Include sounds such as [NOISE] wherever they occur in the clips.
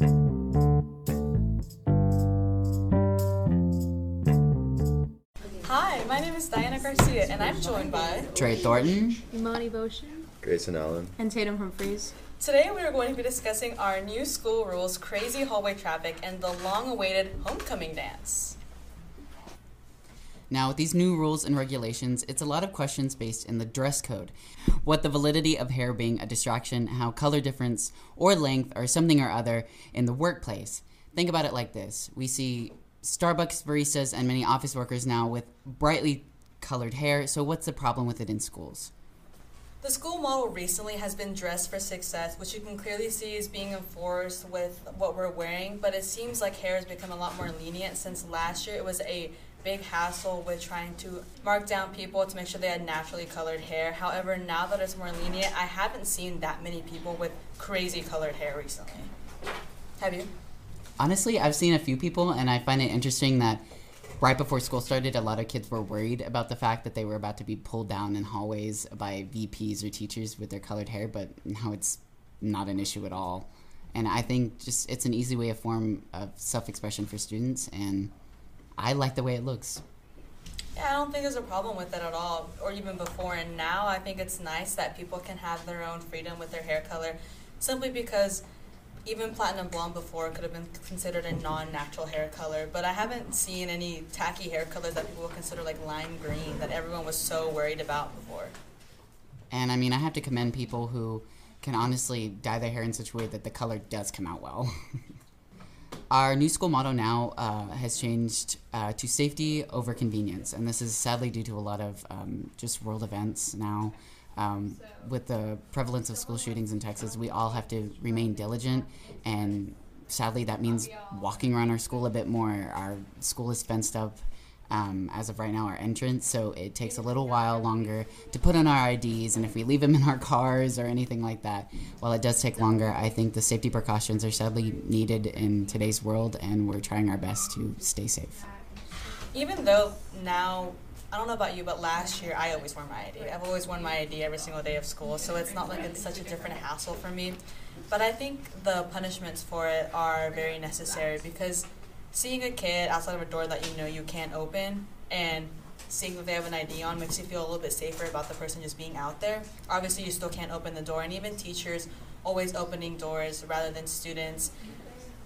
Hi, my name is Diana Garcia, and I'm joined by. Trey Thornton. Imani Boshin. Grayson Allen. And Tatum Humphreys. Today we are going to be discussing our new school rules, crazy hallway traffic, and the long awaited homecoming dance. Now, with these new rules and regulations, it's a lot of questions based in the dress code. What the validity of hair being a distraction, how color difference or length or something or other in the workplace. Think about it like this we see Starbucks baristas and many office workers now with brightly colored hair, so what's the problem with it in schools? The school model recently has been dressed for success, which you can clearly see is being enforced with what we're wearing, but it seems like hair has become a lot more lenient since last year it was a big hassle with trying to mark down people to make sure they had naturally colored hair. However, now that it's more lenient, I haven't seen that many people with crazy colored hair recently. Have you? Honestly, I've seen a few people, and I find it interesting that right before school started, a lot of kids were worried about the fact that they were about to be pulled down in hallways by VPs or teachers with their colored hair, but now it's not an issue at all. And I think just it's an easy way, of form of self expression for students, and I like the way it looks. Yeah, I don't think there's a problem with it at all, or even before. And now I think it's nice that people can have their own freedom with their hair color simply because even platinum blonde before could have been considered a non-natural hair color, but I haven't seen any tacky hair colors that people would consider like lime green that everyone was so worried about before. And I mean, I have to commend people who can honestly dye their hair in such a way that the color does come out well. [LAUGHS] Our new school motto now uh, has changed uh, to safety over convenience, and this is sadly due to a lot of um, just world events now. Um, with the prevalence of school shootings in Texas, we all have to remain diligent, and sadly, that means walking around our school a bit more. Our school is fenced up um, as of right now, our entrance, so it takes a little while longer to put on our IDs, and if we leave them in our cars or anything like that, while it does take longer, I think the safety precautions are sadly needed in today's world, and we're trying our best to stay safe. Even though now I don't know about you, but last year I always wore my ID. I've always worn my ID every single day of school, so it's not like it's such a different hassle for me. But I think the punishments for it are very necessary because seeing a kid outside of a door that you know you can't open and seeing that they have an ID on makes you feel a little bit safer about the person just being out there. Obviously, you still can't open the door, and even teachers always opening doors rather than students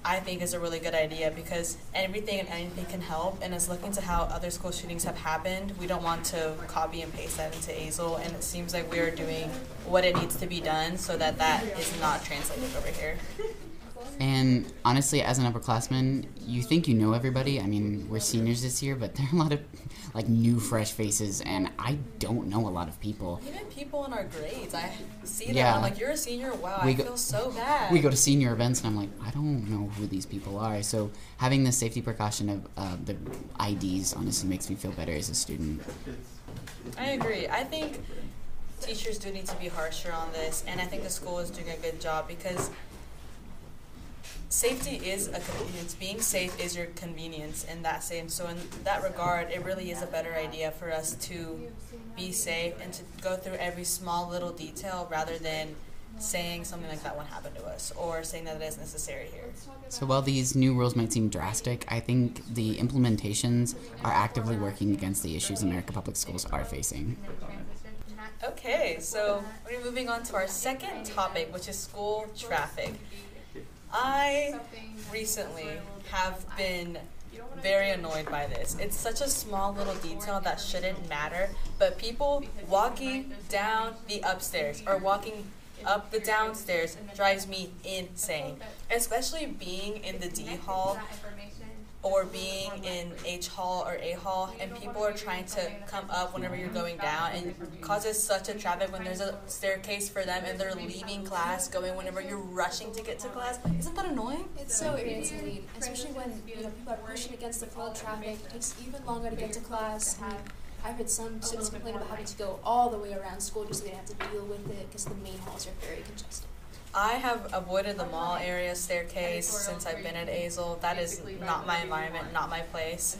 I think is a really good idea because everything and anything can help. And as looking to how other school shootings have happened, we don't want to copy and paste that into Azle. And it seems like we are doing what it needs to be done so that that is not translated over here. And honestly, as an upperclassman, you think you know everybody. I mean, we're seniors this year, but [LAUGHS] there are a lot of like new, fresh faces, and I don't know a lot of people. Even people in our grades, I see them. Yeah. I'm like, you're a senior. Wow, We I go- feel so bad. We go to senior events, and I'm like, I don't know who these people are. So having the safety precaution of uh, the IDs honestly makes me feel better as a student. I agree. I think teachers do need to be harsher on this, and I think the school is doing a good job because safety is a convenience. Being safe is your convenience in that same. So in that regard, it really is a better idea for us to be safe and to go through every small little detail rather than saying something like that won't happen to us or saying that it is necessary here. So while these new rules might seem drastic, I think the implementations are actively working against the issues America Public Schools are facing. Okay, so we're moving on to our second topic, which is school traffic. I recently have been very annoyed by this. It's such a small little detail that shouldn't matter, but people walking down the upstairs or walking up the downstairs drives me insane. Especially being in the D hall or being in H hall or A hall and people are trying to come up whenever you're going down and causes such a traffic when there's a staircase for them and they're leaving class going whenever you're rushing to get to class. Isn't that annoying? It's so irritating, especially when you know people are pushing against the flow of traffic. It takes even longer to get to class. I've heard some students complain about having to go all the way around school just so they don't have to deal with it because the main halls are very congested. I have avoided the mall area staircase since I've been at Azle. That is not my environment, not my place.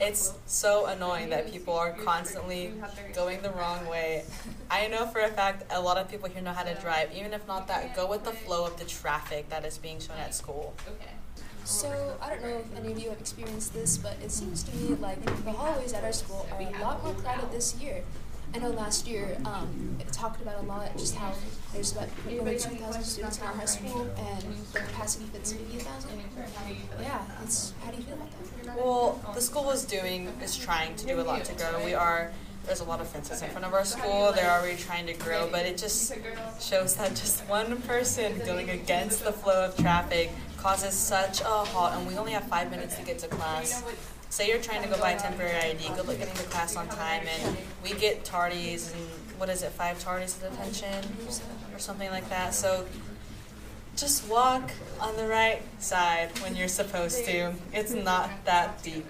It's so annoying that people are constantly going the wrong way. I know for a fact a lot of people here know how to drive. Even if not that, go with the flow of the traffic that is being shown at school. So I don't know if any of you have experienced this, but it seems to me like the hallways at our school are a lot more crowded this year. I know last year um, it talked about a lot just how there's about only 2,000 students in our high school and the capacity fits 50,000. Yeah, it's how do you feel about that? Well, the school is doing is trying to do a lot to grow. We are there's a lot of fences in front of our school. They're already trying to grow, but it just shows that just one person going against the flow of traffic causes such a halt, and we only have five minutes to get to class. Say you're trying to go buy a temporary ID, good luck getting to class on time, and we get tardies and what is it, five tardies of detention or something like that. So just walk on the right side when you're supposed to. It's not that deep.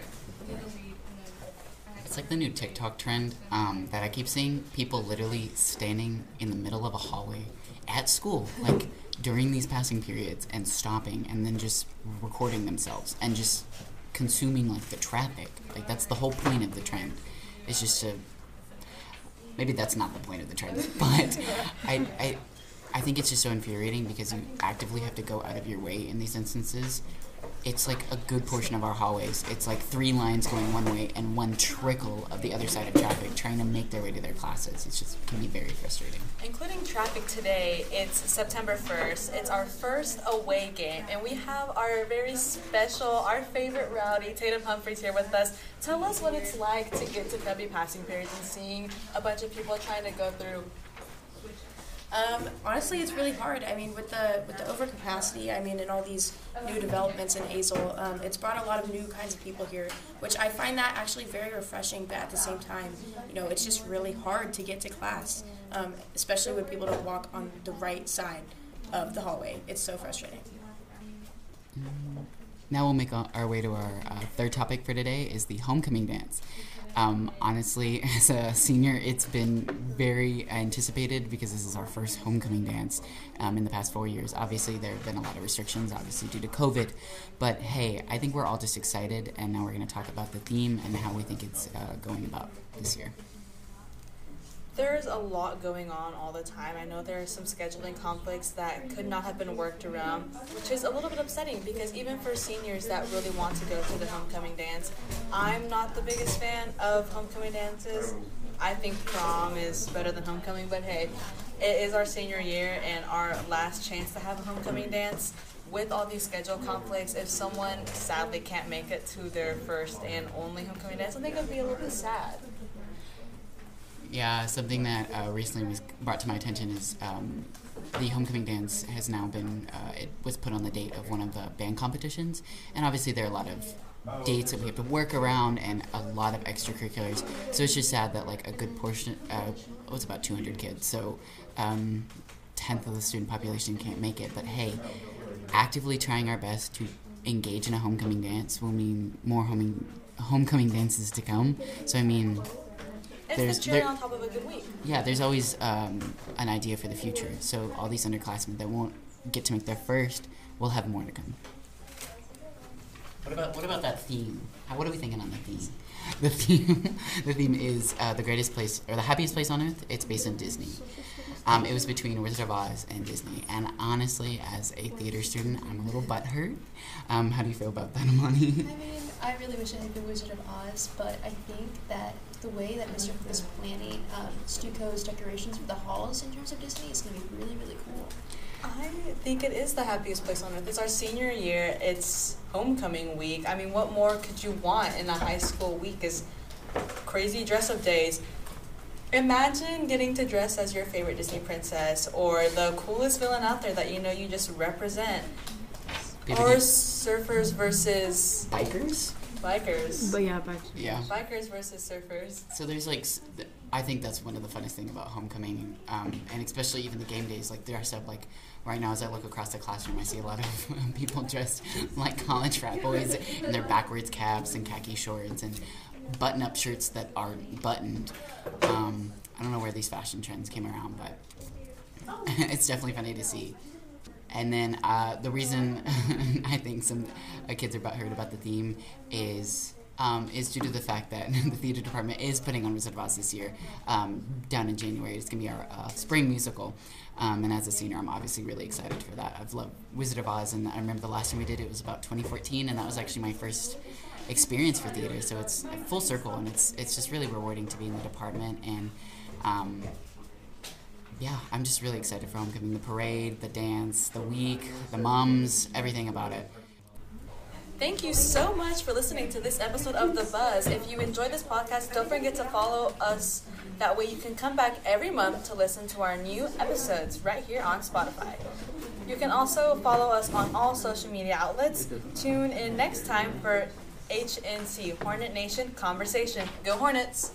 It's like the new TikTok trend um, that I keep seeing. People literally standing in the middle of a hallway at school, like during these passing periods, and stopping, and then just recording themselves and just consuming like the traffic. Like that's the whole point of the trend. It's just to maybe that's not the point of the trend, [LAUGHS] but I, I I think it's just so infuriating because you actively have to go out of your way in these instances. It's like a good portion of our hallways. It's like three lines going one way and one trickle of the other side of traffic trying to make their way to their classes. It's just can be very frustrating. Including traffic today, it's September 1st. It's our first away game, and we have our very special, our favorite rowdy, Tatum Humphreys, here with us. Tell us what it's like to get to Debbie passing periods and seeing a bunch of people trying to go through. Um, honestly, it's really hard. I mean, with the with the overcapacity, I mean, and all these new developments in Azle, um, it's brought a lot of new kinds of people here, which I find that actually very refreshing. But at the same time, you know, it's just really hard to get to class, um, especially when people don't walk on the right side of the hallway. It's so frustrating. Now we'll make our way to our uh, third topic for today is the homecoming dance. Um, honestly, [LAUGHS] as a senior, it's been very anticipated because this is our first homecoming dance um, in the past four years. Obviously, there have been a lot of restrictions, obviously due to COVID, but hey, I think we're all just excited, and now we're going to talk about the theme and how we think it's uh, going about this year. There's a lot going on all the time. I know there are some scheduling conflicts that could not have been worked around, which is a little bit upsetting because even for seniors that really want to go to the homecoming dance, I'm not the biggest fan of homecoming dances. I think prom is better than homecoming, but hey, it is our senior year and our last chance to have a homecoming dance. With all these schedule conflicts, if someone sadly can't make it to their first and only homecoming dance, I think it would be a little bit sad. Yeah, something that uh, recently was brought to my attention is um, the homecoming dance has now been uh, it was put on the date of one of the band competitions, and obviously there are a lot of dates that we have to work around and a lot of extracurriculars. So it's just sad that like a good portion, uh, it was about 200 kids, so um, tenth of the student population can't make it. But hey, actively trying our best to engage in a homecoming dance will mean more homing, homecoming dances to come. So I mean. It's There's- the cherry there- on top of a good week. Yeah, there's always um, an idea for the future. So all these underclassmen that won't get to make their first will have more to come. What about what about that theme? How, what are we thinking on the theme? [LAUGHS] The theme, [LAUGHS] the theme is uh, the greatest place or the happiest place on earth. It's based on Disney. Um, it was between Wizard of Oz and Disney, and honestly, as a theater student, I'm a little butthurt. Um, how do you feel about that, Amani? I mean, I really wish I had the Wizard of Oz, but I think that the way that Mr. Hook is planning um, Stuco's decorations for the halls in terms of Disney is going to be really, really cool. I think it is the happiest place on earth. It's our senior year. It's homecoming week. I mean, what more could you want in a high school week? Is crazy dress up days. Imagine getting to dress as your favorite Disney princess or the coolest villain out there that you know you just represent. Or surfers versus bikers. Bikers. But yeah, bikers. Yeah. Bikers versus surfers. So there's like, I think that's one of the funnest thing about homecoming, um, and especially even the game days. Like there are up like right now, as I look across the classroom, I see a lot of [LAUGHS] people dressed like college frat boys in their backwards caps and khaki shorts and button-up shirts that aren't buttoned. Um, I don't know where these fashion trends came around, but [LAUGHS] it's definitely funny to see. And then uh, the reason [LAUGHS] I think some uh, kids are heard about the theme is um, is due to the fact that [LAUGHS] the theater department is putting on Wizard of Oz this year um, down in January. It's going to be our uh, spring musical. Um, and as a senior, I'm obviously really excited for that. I've loved Wizard of Oz, and I remember the last time we did it was about 2014, and that was actually my first experience for theater. So it's full circle, and it's it's just really rewarding to be in the department. And um, yeah, I'm just really excited for homecoming. The parade, the dance, the week, the mums, everything about it. Thank you so much for listening to this episode of The Buzz. If you enjoyed this podcast, don't forget to follow us. That way, you can come back every month to listen to our new episodes right here on Spotify. You can also follow us on all social media outlets. Tune in next time for HNC Hornet Nation Conversation. Go Hornets!